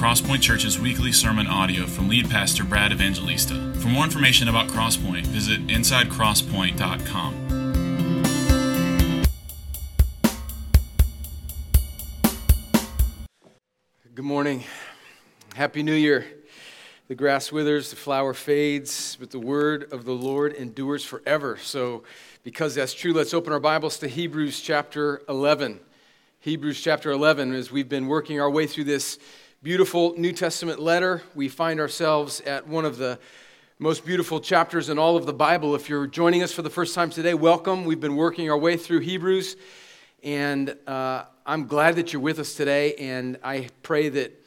Crosspoint Church's weekly sermon audio from lead pastor Brad Evangelista. For more information about Crosspoint, visit insidecrosspoint.com. Good morning. Happy New Year. The grass withers, the flower fades, but the word of the Lord endures forever. So, because that's true, let's open our Bibles to Hebrews chapter 11. Hebrews chapter 11, as we've been working our way through this beautiful New Testament letter, we find ourselves at one of the most beautiful chapters in all of the Bible. If you're joining us for the first time today, welcome. We've been working our way through Hebrews, and uh, I'm glad that you're with us today. And I pray that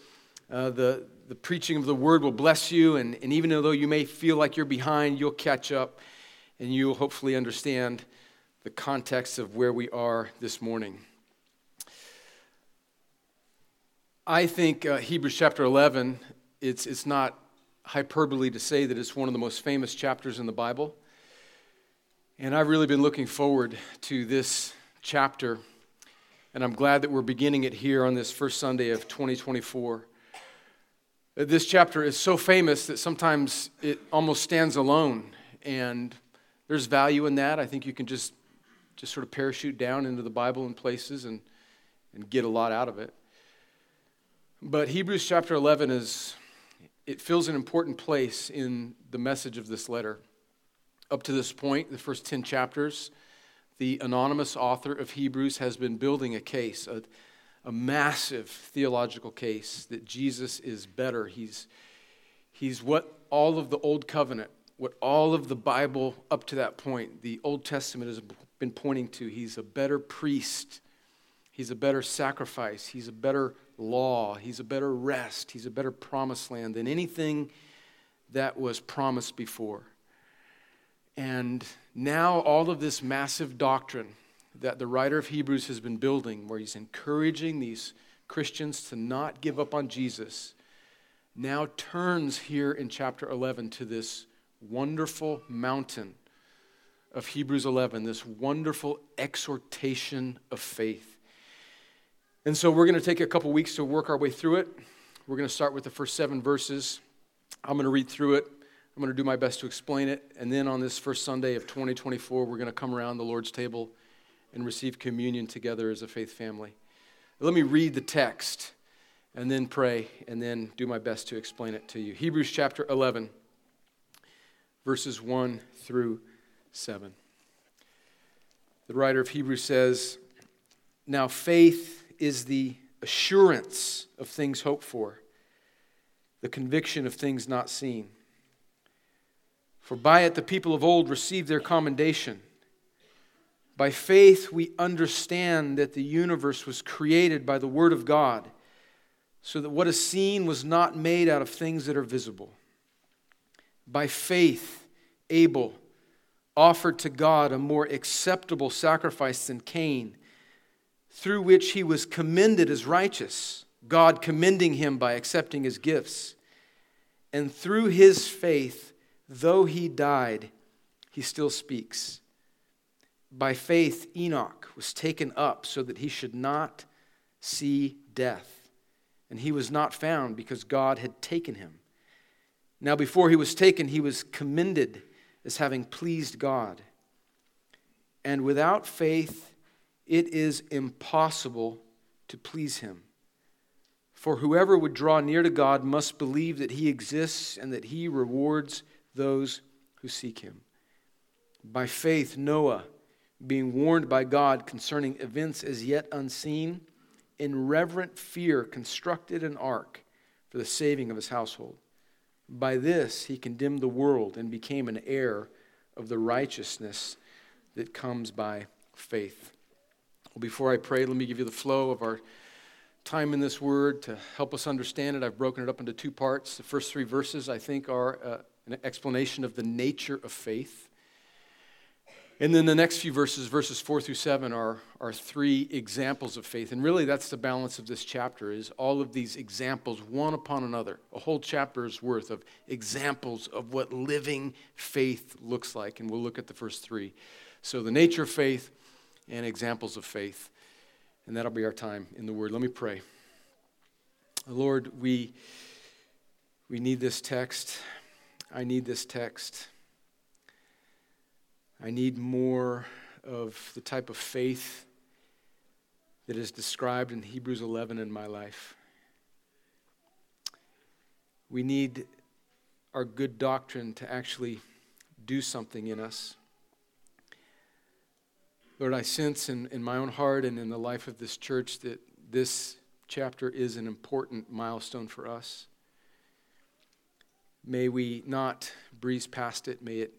uh, the, the preaching of the word will bless you. And, and even though you may feel like you're behind, you'll catch up and you'll hopefully understand the context of where we are this morning. I think uh, Hebrews chapter 11, it's, it's not hyperbole to say that it's one of the most famous chapters in the Bible. And I've really been looking forward to this chapter. And I'm glad that we're beginning it here on this first Sunday of 2024. Uh, this chapter is so famous that sometimes it almost stands alone. And there's value in that. I think you can just, just sort of parachute down into the Bible in places and, and get a lot out of it. But Hebrews chapter 11 is, it fills an important place in the message of this letter. Up to this point, the first 10 chapters, the anonymous author of Hebrews has been building a case, a, a massive theological case that Jesus is better. He's, he's what all of the Old Covenant, what all of the Bible up to that point, the Old Testament has been pointing to. He's a better priest, he's a better sacrifice, he's a better law. He's a better rest. He's a better promised land than anything that was promised before. And now, all of this massive doctrine that the writer of Hebrews has been building, where he's encouraging these Christians to not give up on Jesus, now turns here in chapter 11 to this wonderful mountain of Hebrews 11, this wonderful exhortation of faith. And so we're going to take a couple weeks to work our way through it. We're going to start with the first seven verses. I'm going to read through it. I'm going to do my best to explain it. And then on this first Sunday of 2024, we're going to come around the Lord's table and receive communion together as a faith family. Let me read the text and then pray and then do my best to explain it to you. Hebrews chapter 11, verses 1 through 7. The writer of Hebrews says, Now faith is the assurance of things hoped for, the conviction of things not seen. For by it the people of old received their commendation. By faith we understand that the universe was created by the Word of God, so that what is seen was not made out of things that are visible. By faith, Abel offered to God a more acceptable sacrifice than Cain through which he was commended as righteous, God commending him by accepting his gifts. And through his faith, though he died, he still speaks. By faith, Enoch was taken up so that he should not see death. And he was not found because God had taken him. Now, before he was taken, he was commended as having pleased God. And without faith, it is impossible to please him. For whoever would draw near to God must believe that he exists and that he rewards those who seek him. By faith, Noah, being warned by God concerning events as yet unseen, in reverent fear constructed an ark for the saving of his household. By this he condemned the world and became an heir of the righteousness that comes by faith. Well, before I pray, let me give you the flow of our time in this word to help us understand it. I've broken it up into two parts. The first three verses, I think, are uh, an explanation of the nature of faith. And then the next few verses, verses four through seven, are, are three examples of faith. And really, that's the balance of this chapter, is all of these examples, one upon another. A whole chapter's worth of examples of what living faith looks like. And we'll look at the first three. So the nature of faith, and examples of faith. And that'll be our time in the Word. Let me pray. Lord, we, we need this text. I need this text. I need more of the type of faith that is described in Hebrews 11 in my life. We need our good doctrine to actually do something in us. Lord, I sense in, in my own heart and in the life of this church that this chapter is an important milestone for us. May we not breeze past it. May it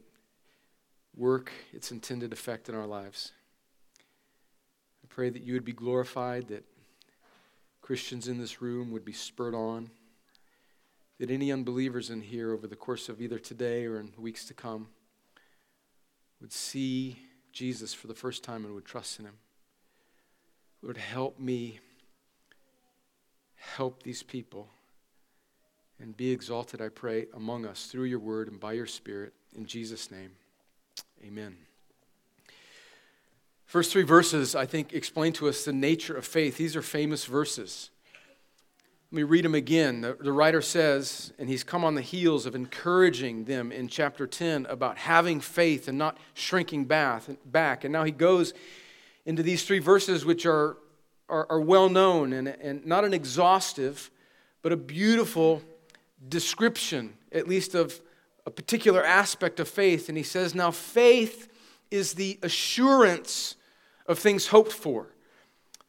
work its intended effect in our lives. I pray that you would be glorified, that Christians in this room would be spurred on, that any unbelievers in here over the course of either today or in weeks to come would see Jesus for the first time and would trust in him. Lord, help me help these people and be exalted, I pray, among us through your word and by your spirit. In Jesus' name, amen. First three verses, I think, explain to us the nature of faith. These are famous verses. Let me read them again. The, the, writer says, and he's come on the heels of encouraging them in chapter 10 about having faith and not shrinking back. back. And now he goes into these three verses, which are, are, are well known and, and not an exhaustive, but a beautiful description, at least of a particular aspect of faith. And he says, Now faith is the assurance of things hoped for,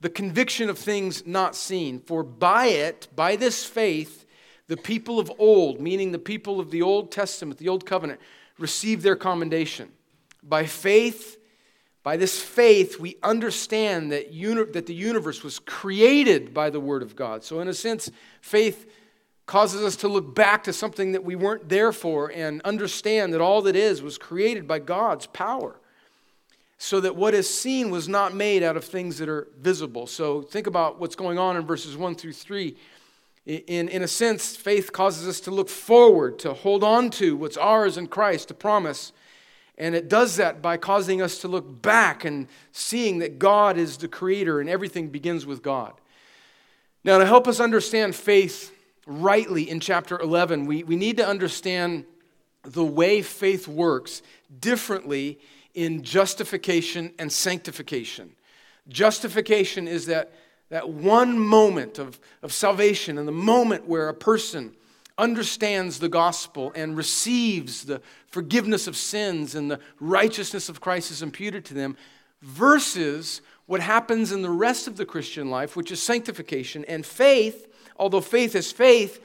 the conviction of things not seen. For by it, by this faith, the people of old, meaning the people of the Old Testament, the Old Covenant, received their commendation. By faith, by this faith, we understand that, uni- that the universe was created by the Word of God. So, in a sense, faith causes us to look back to something that we weren't there for and understand that all that is was created by God's power. So that what is seen was not made out of things that are visible. So think about what's going on in verses 1 through 3. In, in a sense, faith causes us to look forward, to hold on to what's ours in Christ, to promise. And it does that by causing us to look back and seeing that God is the creator and everything begins with God. Now, to help us understand faith rightly in chapter 11, we, we need to understand the way faith works differently in justification and sanctification. Justification is that, that one moment of, of salvation and the moment where a person understands the gospel and receives the forgiveness of sins and the righteousness of Christ is imputed to them, versus what happens in the rest of the Christian life, which is sanctification. And faith although faith is faith,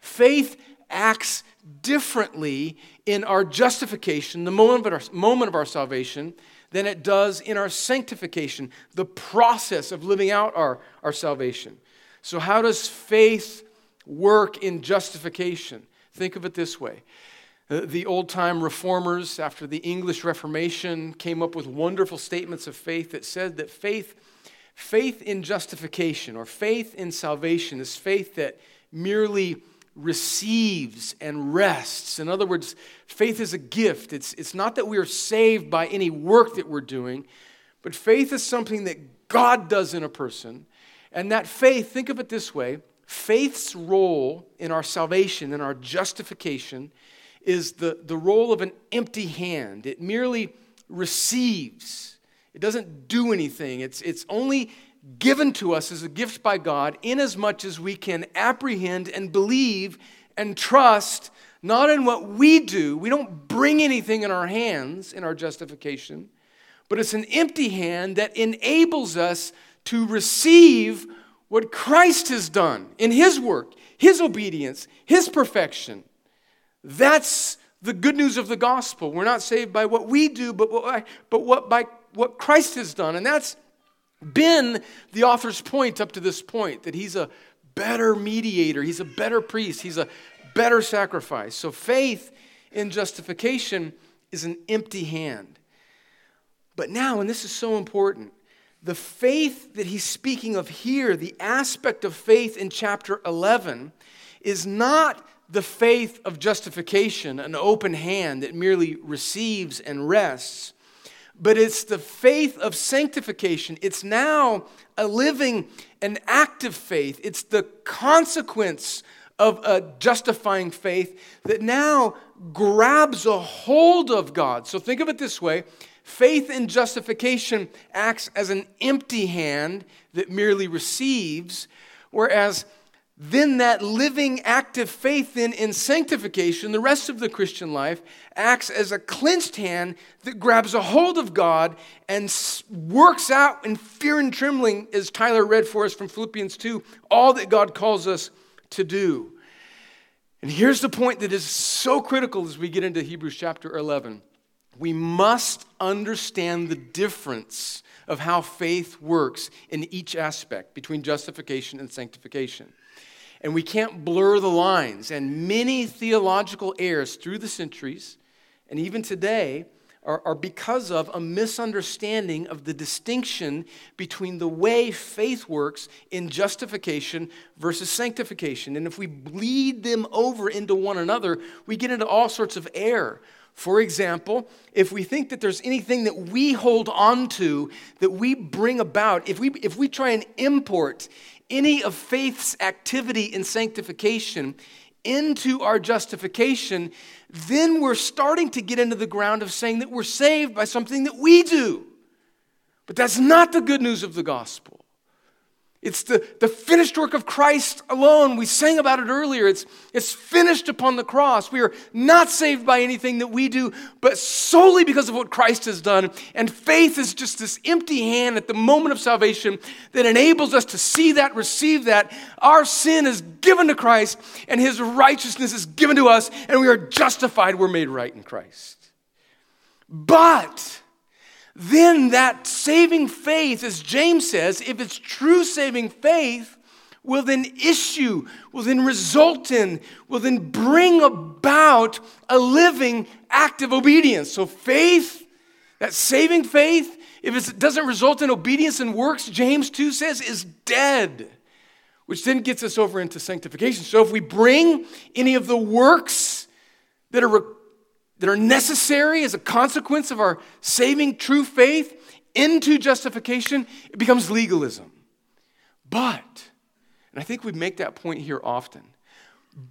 faith acts differently in our justification, the moment of our, moment of our salvation, than it does in our sanctification, the process of living out our, our salvation. So, how does faith work in justification? Think of it this way. The old time reformers, after the English Reformation, came up with wonderful statements of faith that said that faith Faith in justification or faith in salvation is faith that merely receives and rests. In other words, faith is a gift. It's, it's not that we are saved by any work that we're doing, but faith is something that God does in a person. And that faith, think of it this way faith's role in our salvation, in our justification, is the, the role of an empty hand. It merely receives. It doesn't do anything. It's, it's only given to us as a gift by God, inasmuch as much as we can apprehend and believe and trust not in what we do. We don't bring anything in our hands in our justification, but it's an empty hand that enables us to receive what Christ has done in His work, His obedience, His perfection. That's the good news of the gospel. We're not saved by what we do, but what, but what by what Christ has done. And that's been the author's point up to this point that he's a better mediator, he's a better priest, he's a better sacrifice. So faith in justification is an empty hand. But now, and this is so important, the faith that he's speaking of here, the aspect of faith in chapter 11, is not the faith of justification, an open hand that merely receives and rests but it's the faith of sanctification. It's now a living and active faith. It's the consequence of a justifying faith that now grabs a hold of God. So think of it this way faith in justification acts as an empty hand that merely receives, whereas then that living active faith in, in sanctification, the rest of the Christian life, acts as a clenched hand that grabs a hold of God and works out in fear and trembling, as Tyler read for us from Philippians 2, all that God calls us to do. And here's the point that is so critical as we get into Hebrews chapter 11. We must understand the difference of how faith works in each aspect between justification and sanctification. And we can't blur the lines. And many theological errors through the centuries, and even today, are, are because of a misunderstanding of the distinction between the way faith works in justification versus sanctification. And if we bleed them over into one another, we get into all sorts of error. For example, if we think that there's anything that we hold on to, that we bring about, if we, if we try and import any of faith's activity in sanctification into our justification, then we're starting to get into the ground of saying that we're saved by something that we do. But that's not the good news of the gospel. It's the, the finished work of Christ alone. We sang about it earlier. It's, it's finished upon the cross. We are not saved by anything that we do, but solely because of what Christ has done. And faith is just this empty hand at the moment of salvation that enables us to see that, receive that. Our sin is given to Christ, and his righteousness is given to us, and we are justified. We're made right in Christ. But then that saving faith, as James says, if it's true saving faith, will then issue, will then result in, will then bring about a living active obedience. So faith, that saving faith, if it doesn't result in obedience and works, James 2 says, is dead. Which then gets us over into sanctification. So if we bring any of the works that are that are necessary as a consequence of our saving true faith into justification, it becomes legalism. But, and I think we make that point here often,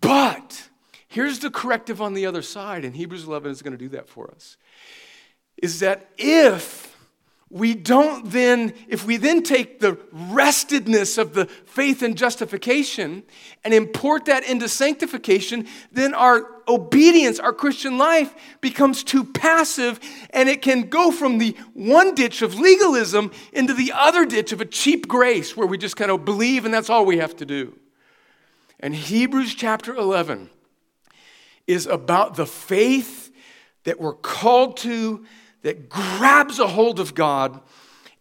but here's the corrective on the other side, and Hebrews 11 is going to do that for us, is that if we don't then, if we then take the restedness of the faith and justification and import that into sanctification, then our obedience, our Christian life becomes too passive and it can go from the one ditch of legalism into the other ditch of a cheap grace where we just kind of believe and that's all we have to do. And Hebrews chapter 11 is about the faith that we're called to that grabs a hold of God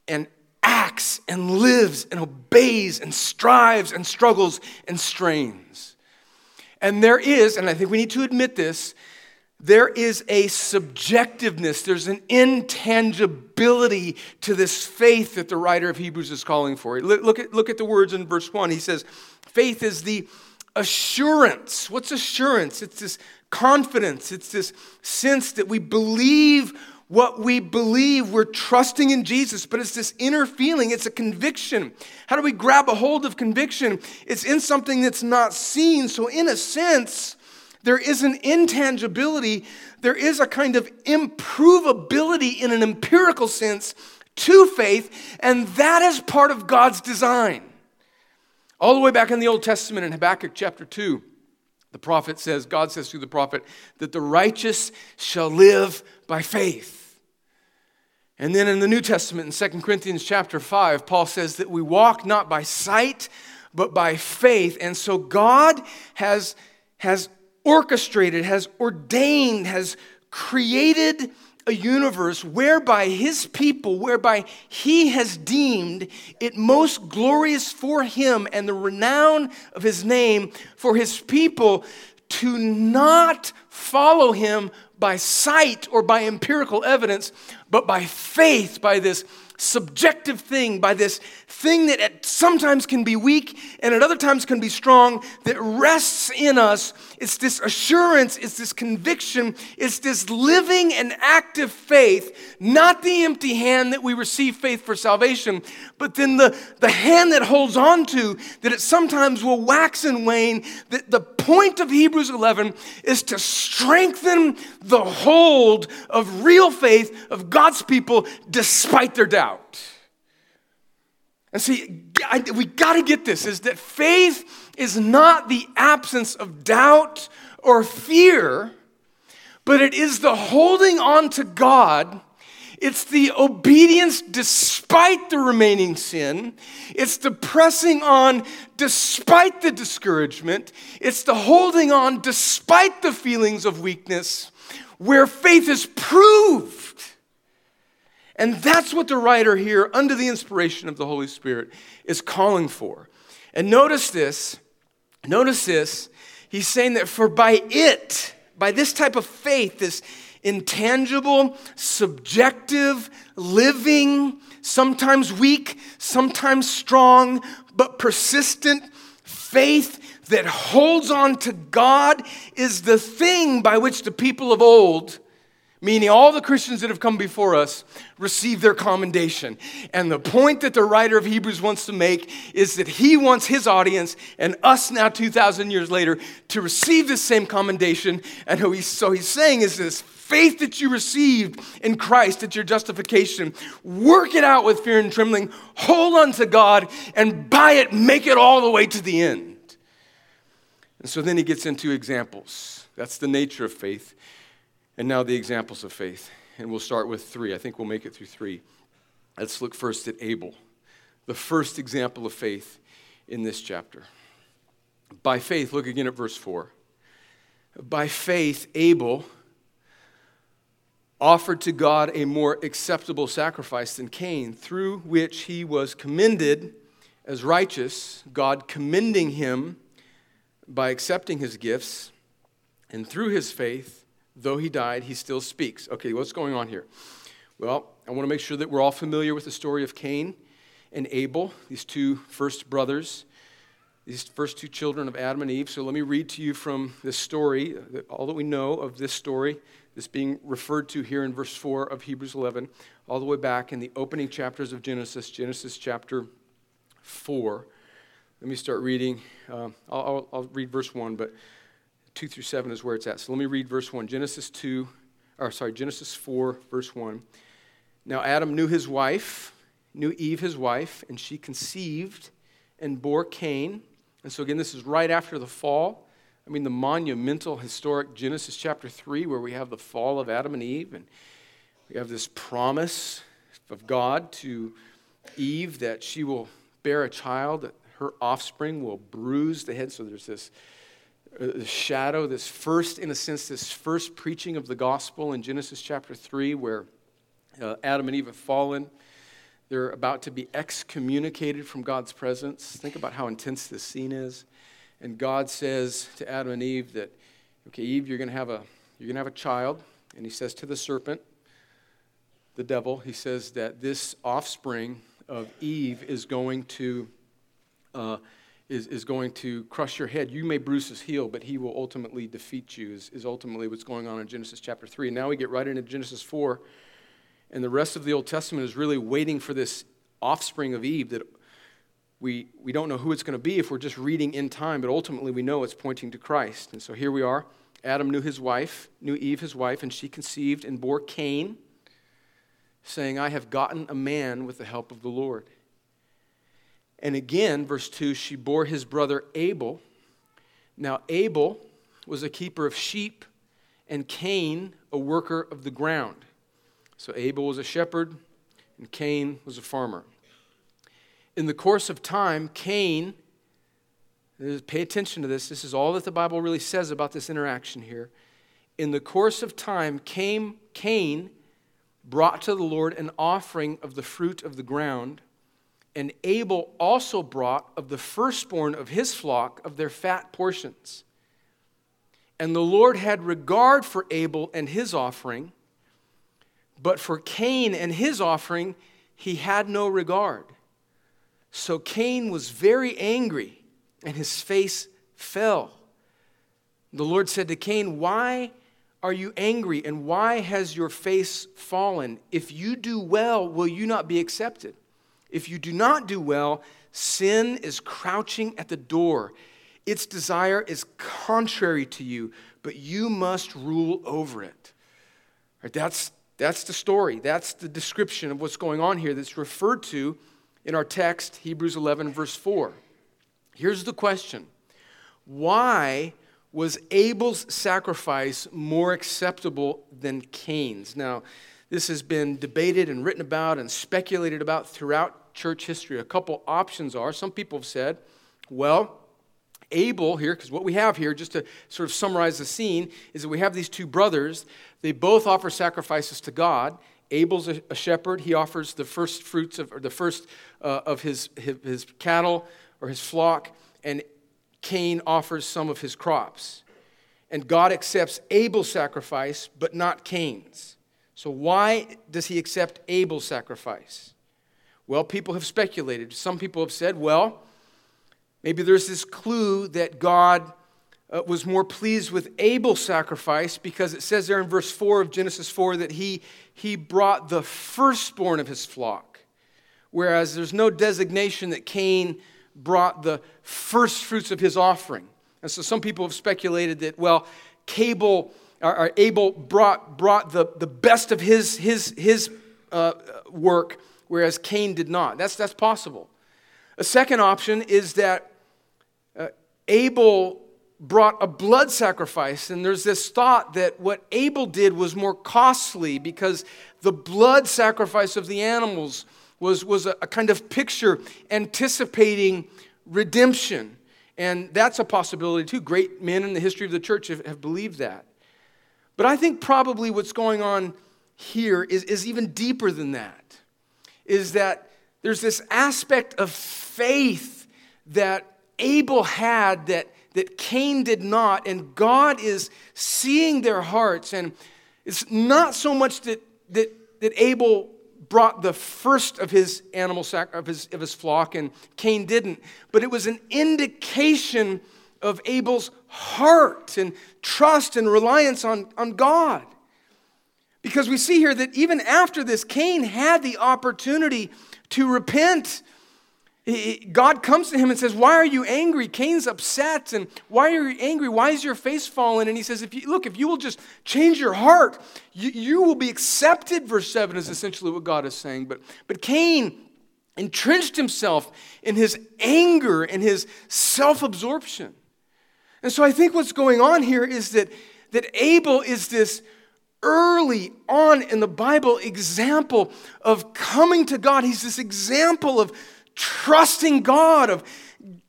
and acts and lives and obeys and strives and struggles and strains. And there is, and I think we need to admit this, there is a subjectiveness, there's an intangibility to this faith that the writer of Hebrews is calling for. Look at, look at the words in verse 1. He says, Faith is the assurance. What's assurance? It's this confidence, it's this sense that we believe what we believe. We're trusting in Jesus, but it's this inner feeling, it's a conviction. How do we grab a hold of conviction? It's in something that's not seen. So, in a sense, there is an intangibility, there is a kind of improvability in an empirical sense to faith, and that is part of God's design. All the way back in the Old Testament in Habakkuk chapter 2, the prophet says, God says through the prophet, that the righteous shall live by faith. And then in the New Testament, in 2 Corinthians chapter 5, Paul says that we walk not by sight, but by faith. And so God has, has orchestrated, has ordained, has created a universe whereby his people, whereby he has deemed it most glorious for him and the renown of his name for his people to not follow him by sight or by empirical evidence, but by faith, by this subjective thing, by this thing that at sometimes can be weak and at other times can be strong, that rests in us. It's this assurance, it's this conviction, it's this living and active faith, not the empty hand that we receive faith for salvation, but then the, the hand that holds on to, that it sometimes will wax and wane. That the point of Hebrews 11 is to strengthen the hold of real faith of God's people despite their doubt. And see, I, we got to get this is that faith is not the absence of doubt or fear, but it is the holding on to God. It's the obedience despite the remaining sin. It's the pressing on despite the discouragement. It's the holding on despite the feelings of weakness, where faith is proved and that's what the writer here, under the inspiration of the Holy Spirit, is calling for. And notice this, notice this. He's saying that for by it, by this type of faith, this intangible, subjective, living, sometimes weak, sometimes strong, but persistent faith that holds on to God is the thing by which the people of old meaning all the Christians that have come before us receive their commendation. And the point that the writer of Hebrews wants to make is that he wants his audience and us now 2,000 years later to receive the same commendation. And so he's saying is this faith that you received in Christ at your justification, work it out with fear and trembling, hold on to God, and by it, make it all the way to the end. And so then he gets into examples. That's the nature of faith. And now the examples of faith. And we'll start with three. I think we'll make it through three. Let's look first at Abel, the first example of faith in this chapter. By faith, look again at verse 4. By faith, Abel offered to God a more acceptable sacrifice than Cain, through which he was commended as righteous, God commending him by accepting his gifts, and through his faith, Though he died, he still speaks. Okay, what's going on here? Well, I want to make sure that we're all familiar with the story of Cain and Abel, these two first brothers, these first two children of Adam and Eve. So let me read to you from this story, all that we know of this story, this being referred to here in verse 4 of Hebrews 11, all the way back in the opening chapters of Genesis, Genesis chapter 4. Let me start reading. Uh, I'll, I'll, I'll read verse 1, but 2 through 7 is where it's at. So let me read verse 1. Genesis 2, or sorry, Genesis 4, verse 1. Now Adam knew his wife, knew Eve his wife, and she conceived and bore Cain. And so again, this is right after the fall. I mean, the monumental, historic Genesis chapter 3, where we have the fall of Adam and Eve, and we have this promise of God to Eve that she will bear a child, that her offspring will bruise the head. So there's this the shadow, this first, in a sense, this first preaching of the gospel in Genesis chapter 3, where uh, Adam and Eve have fallen. They're about to be excommunicated from God's presence. Think about how intense this scene is. And God says to Adam and Eve that, okay, Eve, you're going to have a, you're going to have a child. And he says to the serpent, the devil, he says that this offspring of Eve is going to. Uh, is, is going to crush your head. You may bruise his heel, but he will ultimately defeat you, is, is ultimately what's going on in Genesis chapter 3. And now we get right into Genesis 4, and the rest of the Old Testament is really waiting for this offspring of Eve that we, we don't know who it's going to be if we're just reading in time, but ultimately we know it's pointing to Christ. And so here we are. Adam knew his wife, knew Eve his wife, and she conceived and bore Cain, saying, I have gotten a man with the help of the Lord. And again, verse 2, she bore his brother Abel. Now, Abel was a keeper of sheep, and Cain a worker of the ground. So, Abel was a shepherd, and Cain was a farmer. In the course of time, Cain, pay attention to this, this is all that the Bible really says about this interaction here. In the course of time, came Cain brought to the Lord an offering of the fruit of the ground and Abel also brought of the firstborn of his flock of their fat portions. And the Lord had regard for Abel and his offering, but for Cain and his offering, he had no regard. So Cain was very angry, and his face fell. The Lord said to Cain, Why are you angry, and why has your face fallen? If you do well, will you not be accepted? If you do not do well, sin is crouching at the door. Its desire is contrary to you, but you must rule over it. Right, that's, that's the story. That's the description of what's going on here that's referred to in our text, Hebrews 11, verse 4. Here's the question Why was Abel's sacrifice more acceptable than Cain's? Now, this has been debated and written about and speculated about throughout church history. A couple options are some people have said, well, Abel here, because what we have here, just to sort of summarize the scene, is that we have these two brothers. They both offer sacrifices to God. Abel's a, shepherd. He offers the first fruits of, or the first uh, of his, his, his cattle or his flock. And Cain offers some of his crops. And God accepts Abel's sacrifice, but not Cain's. So, why does he accept Abel's sacrifice? Well, people have speculated. Some people have said, well, maybe there's this clue that God uh, was more pleased with Abel's sacrifice because it says there in verse 4 of Genesis 4 that he, he brought the firstborn of his flock, whereas there's no designation that Cain brought the first fruits of his offering. And so some people have speculated that, well, Cable, or, or Abel brought, brought the, the best of his, his, his uh, work, whereas Cain did not. That's, that's possible. A second option is that uh, Abel brought a blood sacrifice, and there's this thought that what Abel did was more costly because the blood sacrifice of the animals was, was a, a kind of picture anticipating redemption. And that's a possibility too. Great men in the history of the church have, have believed that. But I think probably what's going on here is, is even deeper than that. Is that there's this aspect of faith that Abel had that, that Cain did not, and God is seeing their hearts. And it's not so much that, that, that Abel brought the first of his animal sac- of his, of his flock, and Cain didn't. But it was an indication of Abel's heart and trust and reliance on, on God. Because we see here that even after this, Cain had the opportunity to repent God comes to him and says, Why are you angry? Cain's upset. And why are you angry? Why is your face fallen? And he says, if you, Look, if you will just change your heart, you, you will be accepted. Verse 7 is essentially what God is saying. But, but Cain entrenched himself in his anger and his self absorption. And so I think what's going on here is that, that Abel is this early on in the Bible example of coming to God. He's this example of trusting God, of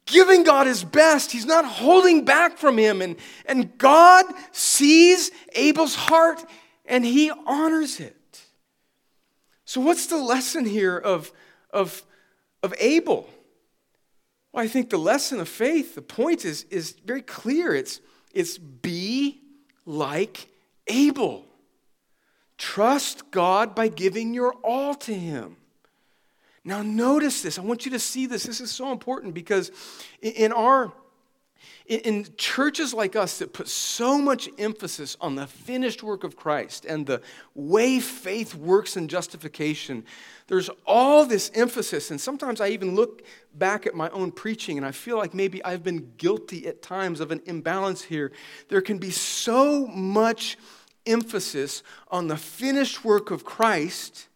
giving God his best. He's not holding back from him. And, and God sees Abel's heart and he honors it. So, what's the lesson here of, of, of Abel? Well, I think the lesson of faith, the point is, is very clear. It's, it's be like Abel. Trust God by giving your all to him. Now, notice this. I want you to see this. This is so important because in our in churches like us that put so much emphasis on the finished work of Christ and the way faith works in justification, there's all this emphasis. And sometimes I even look back at my own preaching and I feel like maybe I've been guilty at times of an imbalance here. There can be so much emphasis on the finished work of Christ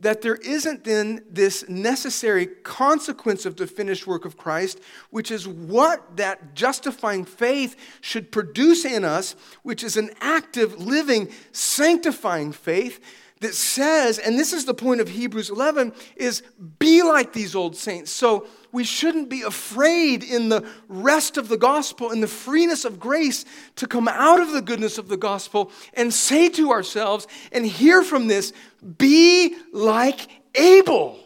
that there isn't then this necessary consequence of the finished work of Christ, which is what that justifying faith should produce in us, which is an active, living, sanctifying faith that says, and this is the point of Hebrews 11, is be like these old saints. So we shouldn't be afraid in the rest of the gospel, in the freeness of grace, to come out of the goodness of the gospel and say to ourselves and hear from this, be like Abel.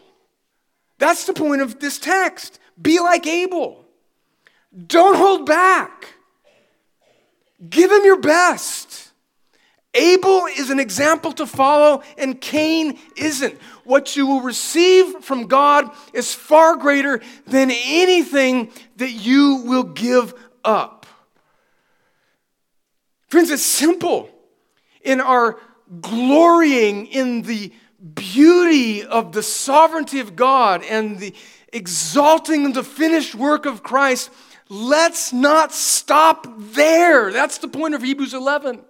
That's the point of this text. Be like Abel. Don't hold back. give him your best. Abel is an example to follow, and Cain isn't. What you will receive from God is far greater than anything that you will give up. Friends, it's simple. In our glorying in the beauty of the sovereignty of God and the exalting the finished work of Christ, let's not stop there. That's the point of Hebrews 11.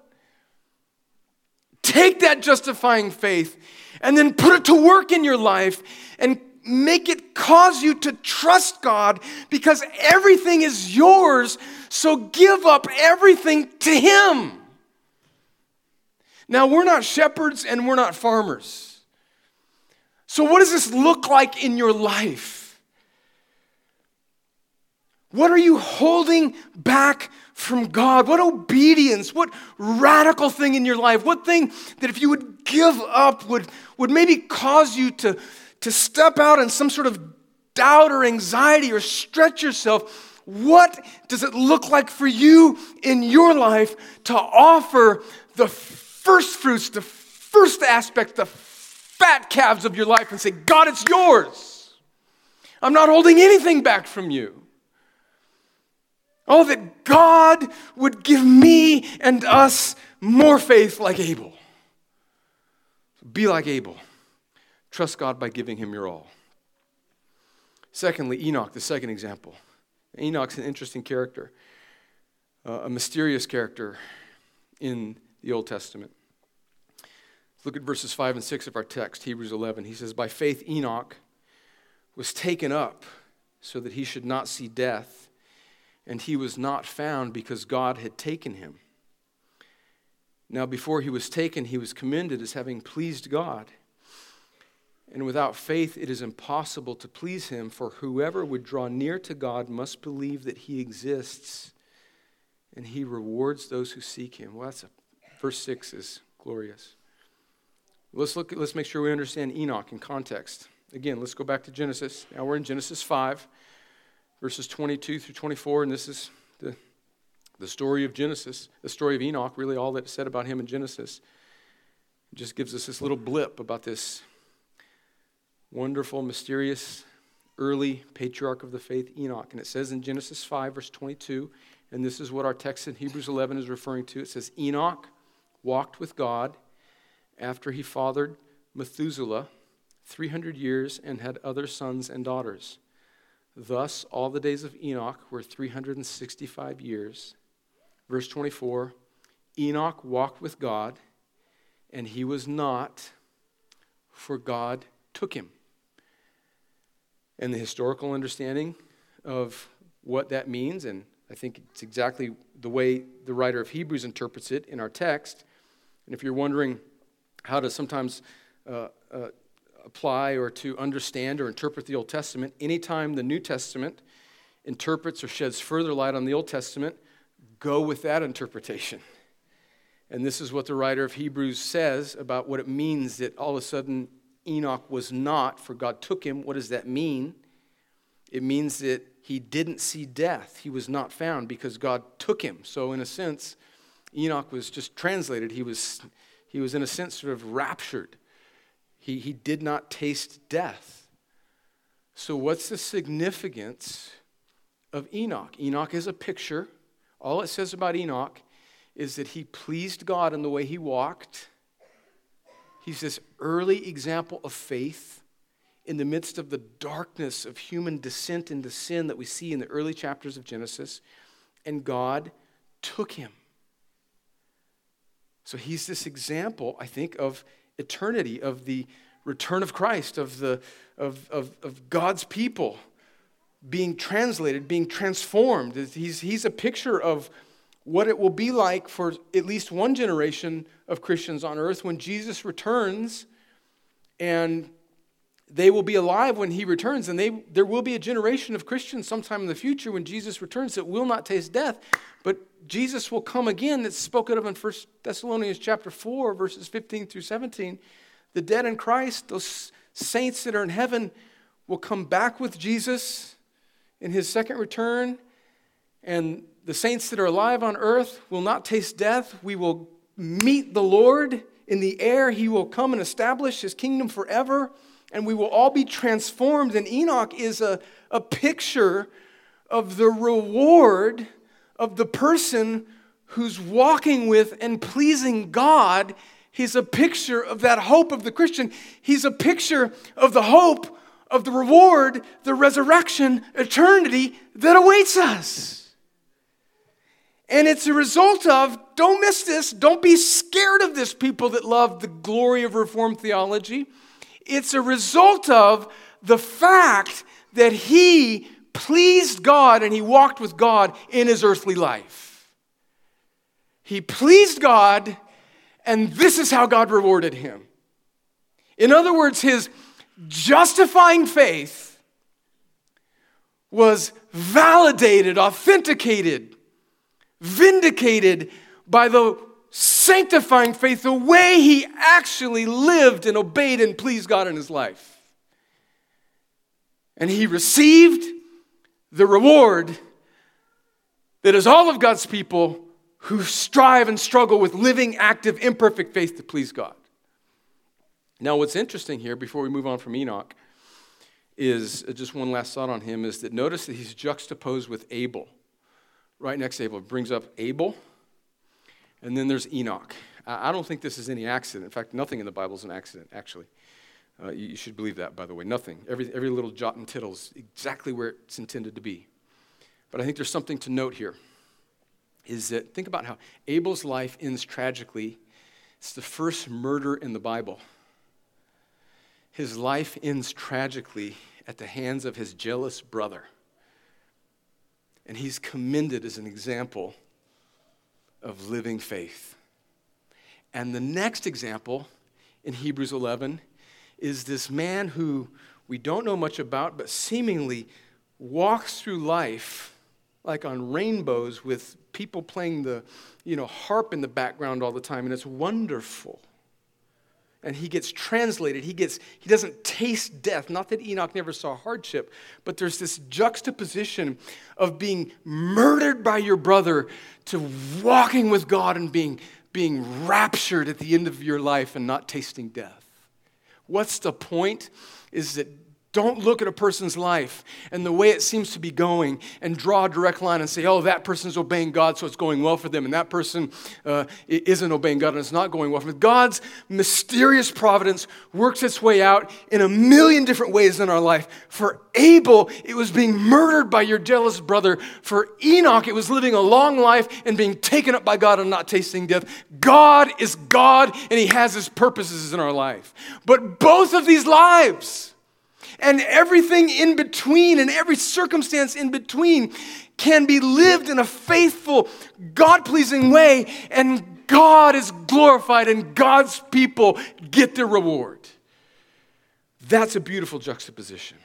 Take that justifying faith and then put it to work in your life and make it cause you to trust God because everything is yours. So give up everything to Him. Now, we're not shepherds and we're not farmers. So, what does this look like in your life? What are you holding back from God? What obedience, what radical thing in your life, what thing that if you would give up would, would maybe cause you to, to step out in some sort of doubt or anxiety or stretch yourself? What does it look like for you in your life to offer the first fruits, the first aspect, the fat calves of your life and say, God, it's yours. I'm not holding anything back from you. Oh, that God would give me and us more faith like Abel. Be like Abel. Trust God by giving him your all. Secondly, Enoch, the second example. Enoch's an interesting character, uh, a mysterious character in the Old Testament. Look at verses 5 and 6 of our text, Hebrews 11. He says, By faith, Enoch was taken up so that he should not see death, and he was not found because God had taken him. Now, before he was taken, he was commended as having pleased God. And without faith, it is impossible to please him, for whoever would draw near to God must believe that he exists and he rewards those who seek him. Well, that's a, verse 6 is glorious. Let's look. Let's make sure we understand Enoch in context. Again, let's go back to Genesis. Now we're in Genesis 5, verses 22 through 24, and this is the, the story of Genesis, the story of Enoch, really all that's said about him in Genesis. Just gives us this little blip about this wonderful, mysterious, early patriarch of the faith, Enoch. And it says in Genesis 5, verse 22, and this is what our text in Hebrews 11 is referring to. It says, Enoch walked with God after he fathered Methuselah 300 years and had other sons and daughters. Thus, all the days of Enoch were 365 years. Verse 24 Enoch walked with God, and he was not, for God took him. And the historical understanding of what that means, and I think it's exactly the way the writer of Hebrews interprets it in our text. And if you're wondering, how to sometimes uh, uh, apply or to understand or interpret the Old Testament. Anytime the New Testament interprets or sheds further light on the Old Testament, go with that interpretation. And this is what the writer of Hebrews says about what it means that all of a sudden Enoch was not, for God took him. What does that mean? It means that he didn't see death. He was not found because God took him. So, in a sense, Enoch was just translated. He was he was, in a sense, sort of raptured. He, he did not taste death. So, what's the significance of Enoch? Enoch is a picture. All it says about Enoch is that he pleased God in the way he walked. He's this early example of faith in the midst of the darkness of human descent into sin that we see in the early chapters of Genesis. And God took him. So he's this example, I think, of eternity, of the return of Christ, of, the, of, of, of God's people being translated, being transformed. He's, he's a picture of what it will be like for at least one generation of Christians on earth when Jesus returns and they will be alive when he returns and they, there will be a generation of christians sometime in the future when jesus returns that will not taste death but Jesus will come again. That's spoken of in 1 Thessalonians chapter 4, verses 15 through 17. The dead in Christ, those saints that are in heaven, will come back with Jesus in his second return. And the saints that are alive on earth will not taste death. We will meet the Lord in the air. He will come and establish his kingdom forever. And we will all be transformed. And Enoch is a, a picture of the reward of the person who's walking with and pleasing God. He's a picture of that hope of the Christian. He's a picture of the hope of the reward, the resurrection, eternity that awaits us. And it's a result of, don't miss this, don't be scared of this, people that love the glory of Reformed theology. It's a result of the fact that he pleased God and he walked with God in his earthly life. He pleased God, and this is how God rewarded him. In other words, his justifying faith was validated, authenticated, vindicated by the sanctifying faith, the way he actually lived and obeyed and pleased God in his life. And he received the reward that is all of God's people who strive and struggle with living, active, imperfect faith to please God. Now, what's interesting here, before we move on from Enoch, is just one last thought on him is that notice that he's juxtaposed with Abel. Right next to Abel, brings up Abel, and then there's Enoch. I don't think this is any accident. In fact, nothing in the Bible is an accident, actually. Uh, you should believe that, by the way. Nothing. Every, every little jot and tittle is exactly where it's intended to be. But I think there's something to note here is that think about how Abel's life ends tragically. It's the first murder in the Bible. His life ends tragically at the hands of his jealous brother. And he's commended as an example of living faith. And the next example in Hebrews 11 is this man who we don't know much about, but seemingly walks through life like on rainbows with people playing the you know, harp in the background all the time, and it's wonderful and he gets translated. He gets he doesn't taste death. Not that Enoch never saw hardship, but there's this juxtaposition of being murdered by your brother to walking with God and being being raptured at the end of your life and not tasting death. What's the point? Is that don't look at a person's life and the way it seems to be going and draw a direct line and say, oh, that person's obeying God, so it's going well for them, and that person uh, isn't obeying God and it's not going well for them. God's mysterious providence works its way out in a million different ways in our life. For Abel, it was being murdered by your jealous brother. For Enoch, it was living a long life and being taken up by God and not tasting death. God is God and He has His purposes in our life. But both of these lives, and everything in between and every circumstance in between can be lived in a faithful, God pleasing way, and God is glorified and God's people get their reward. That's a beautiful juxtaposition.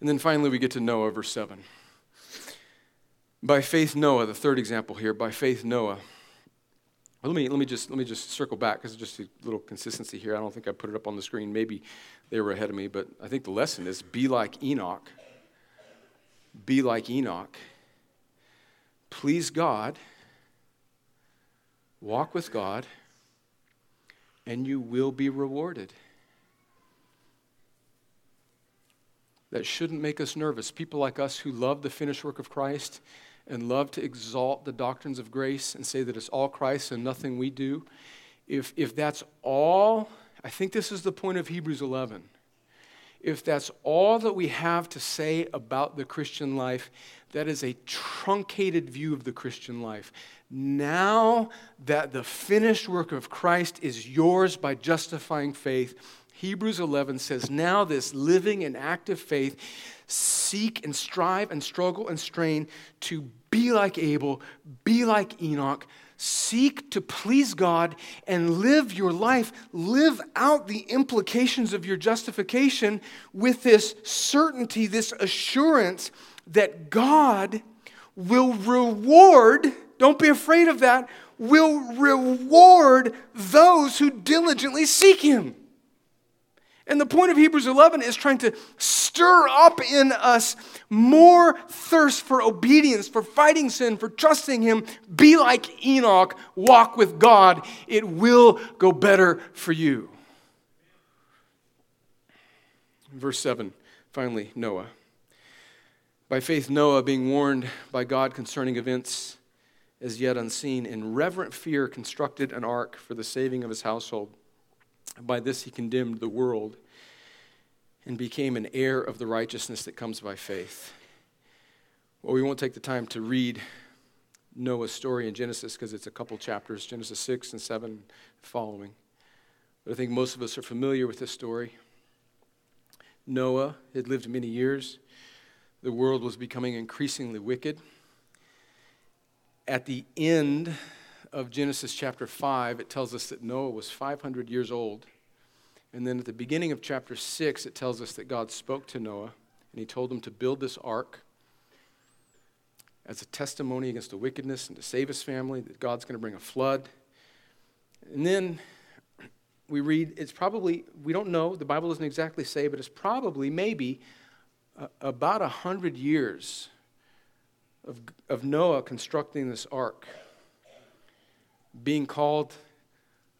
And then finally, we get to Noah, verse 7. By faith, Noah, the third example here, by faith, Noah. Let me, let me, just, let me just circle back because just a little consistency here. I don't think I put it up on the screen. Maybe they were ahead of me, but I think the lesson is be like Enoch. Be like Enoch. Please God. Walk with God, and you will be rewarded. That shouldn't make us nervous. People like us who love the finished work of Christ and love to exalt the doctrines of grace and say that it's all Christ and nothing we do, if, if that's all, I think this is the point of Hebrews 11. If that's all that we have to say about the Christian life, that is a truncated view of the Christian life. Now that the finished work of Christ is yours by justifying faith, Hebrews 11 says, Now this living and active faith, seek and strive and struggle and strain to be like Abel, be like Enoch, seek to please God and live your life, live out the implications of your justification with this certainty, this assurance that God will reward, don't be afraid of that, will reward those who diligently seek Him. And the point of Hebrews 11 is trying to stir up in us more thirst for obedience, for fighting sin, for trusting Him. Be like Enoch, walk with God. It will go better for you. Verse 7, finally, Noah. By faith, Noah, being warned by God concerning events as yet unseen, in reverent fear constructed an ark for the saving of his household. By this he condemned the world and became an heir of the righteousness that comes by faith. Well, we won't take the time to read Noah's story in Genesis because it's a couple chapters, Genesis 6 and 7 following. But I think most of us are familiar with this story. Noah had lived many years. The world was becoming increasingly wicked. At the end of Genesis chapter 5, it tells us that Noah was 500 years old. And then at the beginning of chapter 6, it tells us that God spoke to Noah and he told him to build this ark as a testimony against the wickedness and to save his family, that God's going to bring a flood. And then we read, it's probably, we don't know, the Bible doesn't exactly say, but it's probably, maybe, uh, about a hundred years of, of Noah constructing this ark, being called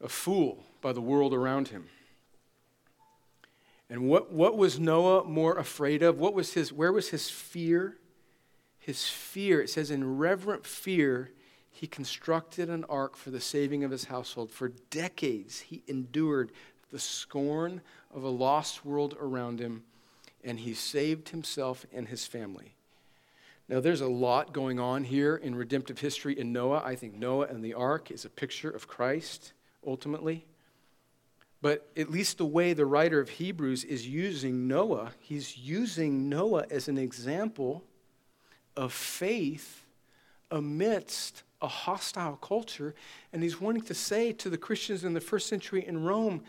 a fool by the world around him. And what, what was Noah more afraid of? What was his, where was his fear? His fear, it says, in reverent fear, he constructed an ark for the saving of his household. For decades, he endured the scorn of a lost world around him, and he saved himself and his family. Now, there's a lot going on here in redemptive history in Noah. I think Noah and the ark is a picture of Christ, ultimately. But at least the way the writer of Hebrews is using Noah, he's using Noah as an example of faith amidst a hostile culture. And he's wanting to say to the Christians in the first century in Rome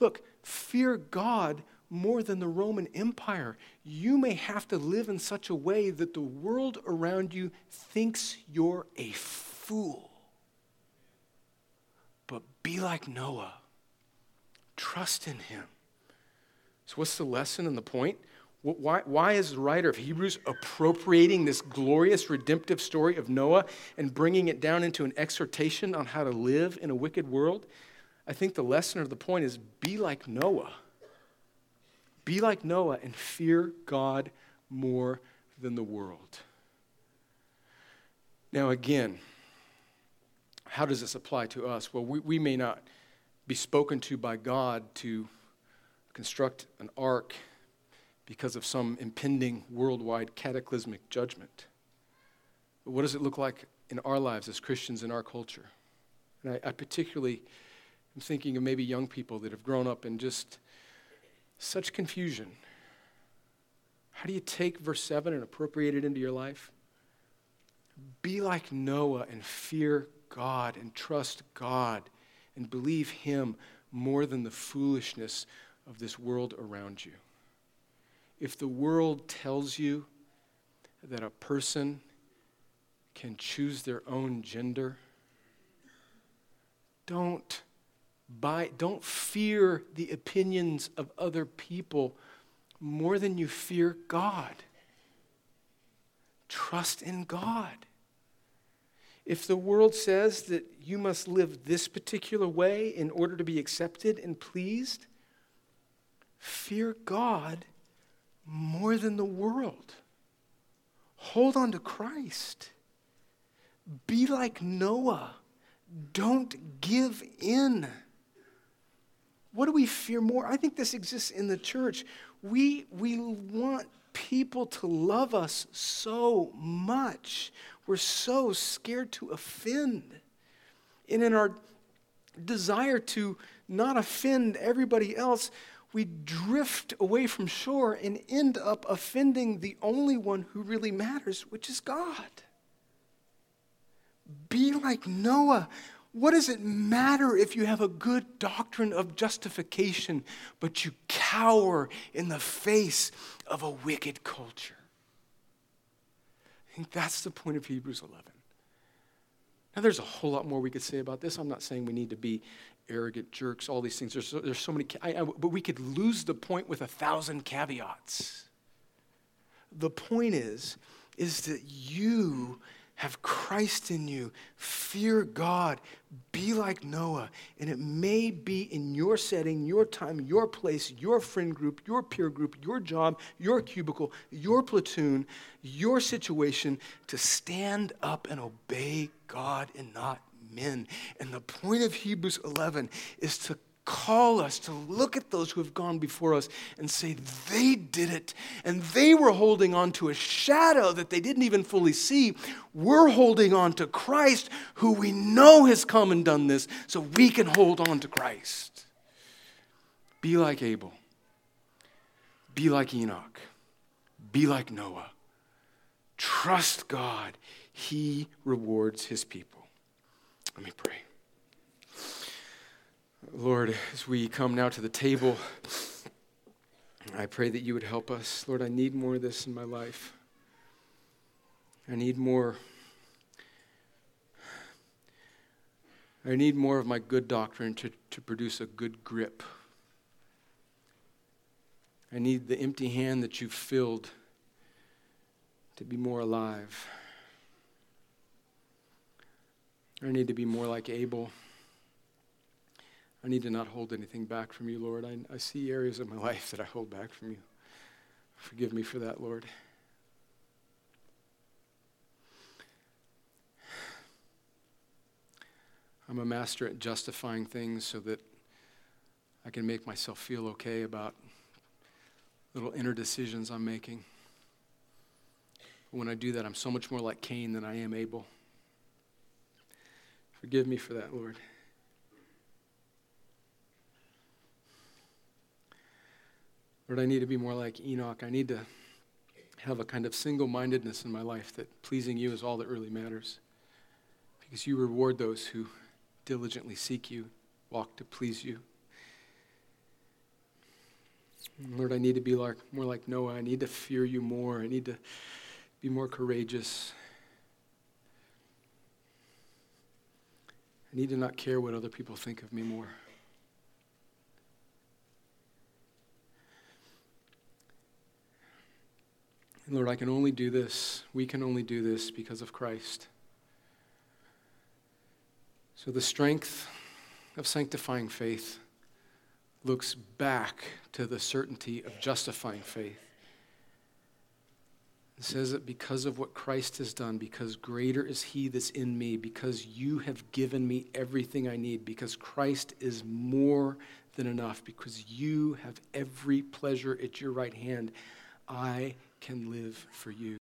look, fear God more than the Roman Empire. You may have to live in such a way that the world around you thinks you're a fool. But be like Noah Trust in him. So, what's the lesson and the point? Why, why is the writer of Hebrews appropriating this glorious redemptive story of Noah and bringing it down into an exhortation on how to live in a wicked world? I think the lesson or the point is be like Noah. Be like Noah and fear God more than the world. Now, again, how does this apply to us? Well, we, we may not be spoken to by God to construct an ark because of some impending worldwide cataclysmic judgment. But what does it look like in our lives as Christians in our culture? And I, I particularly am thinking of maybe young people that have grown up in just such confusion. How do you take verse 7 and appropriate it into your life? Be like Noah and fear God and trust God and believe Him more than the foolishness of this world around you. If the world tells you that a person can choose their own gender, don't buy, don't fear the opinions of other people more than you fear God. Trust in God. If the world says that you must live this particular way in order to be accepted and pleased, fear God more than the world. Hold on to Christ. Be like Noah. Don't give in. What do we fear more? I think this exists in the church. We, we want people to love us so much. We're so scared to offend. And in our desire to not offend everybody else, we drift away from shore and end up offending the only one who really matters, which is God. Be like Noah. What does it matter if you have a good doctrine of justification, but you cower in the face of a wicked culture? I think that's the point of Hebrews 11. Now, there's a whole lot more we could say about this. I'm not saying we need to be arrogant jerks, all these things. There's so, there's so many, I, I, but we could lose the point with a thousand caveats. The point is, is that you have Christ in you. Fear God. Be like Noah. And it may be in your setting, your time, your place, your friend group, your peer group, your job, your cubicle, your platoon, your situation to stand up and obey God and not men. And the point of Hebrews 11 is to call us to look at those who have gone before us and say, they did it. And they were holding on to a shadow that they didn't even fully see. We're holding on to Christ, who we know has come and done this, so we can hold on to Christ. Be like Abel. Be like Enoch. Be like Noah. Trust God. He rewards his people. Let me pray. Lord, as we come now to the table, I pray that you would help us. Lord, I need more of this in my life. I need more. I need more of my good doctrine to, to produce a good grip. I need the empty hand that you've filled to be more alive. I need to be more like Abel. I need to not hold anything back from you, Lord. I, I see areas of my life that I hold back from you. Forgive me for that, Lord. I'm a master at justifying things so that I can make myself feel okay about little inner decisions I'm making. When I do that, I'm so much more like Cain than I am Abel. Forgive me for that, Lord. Lord, I need to be more like Enoch. I need to have a kind of single mindedness in my life that pleasing you is all that really matters. Because you reward those who diligently seek you, walk to please you. Lord, I need to be like, more like Noah. I need to fear you more. I need to be more courageous. I need to not care what other people think of me more. And Lord, I can only do this, we can only do this because of Christ. So the strength of sanctifying faith looks back to the certainty of justifying faith. It says that because of what Christ has done, because greater is He that's in me, because you have given me everything I need, because Christ is more than enough, because you have every pleasure at your right hand, I can live for you.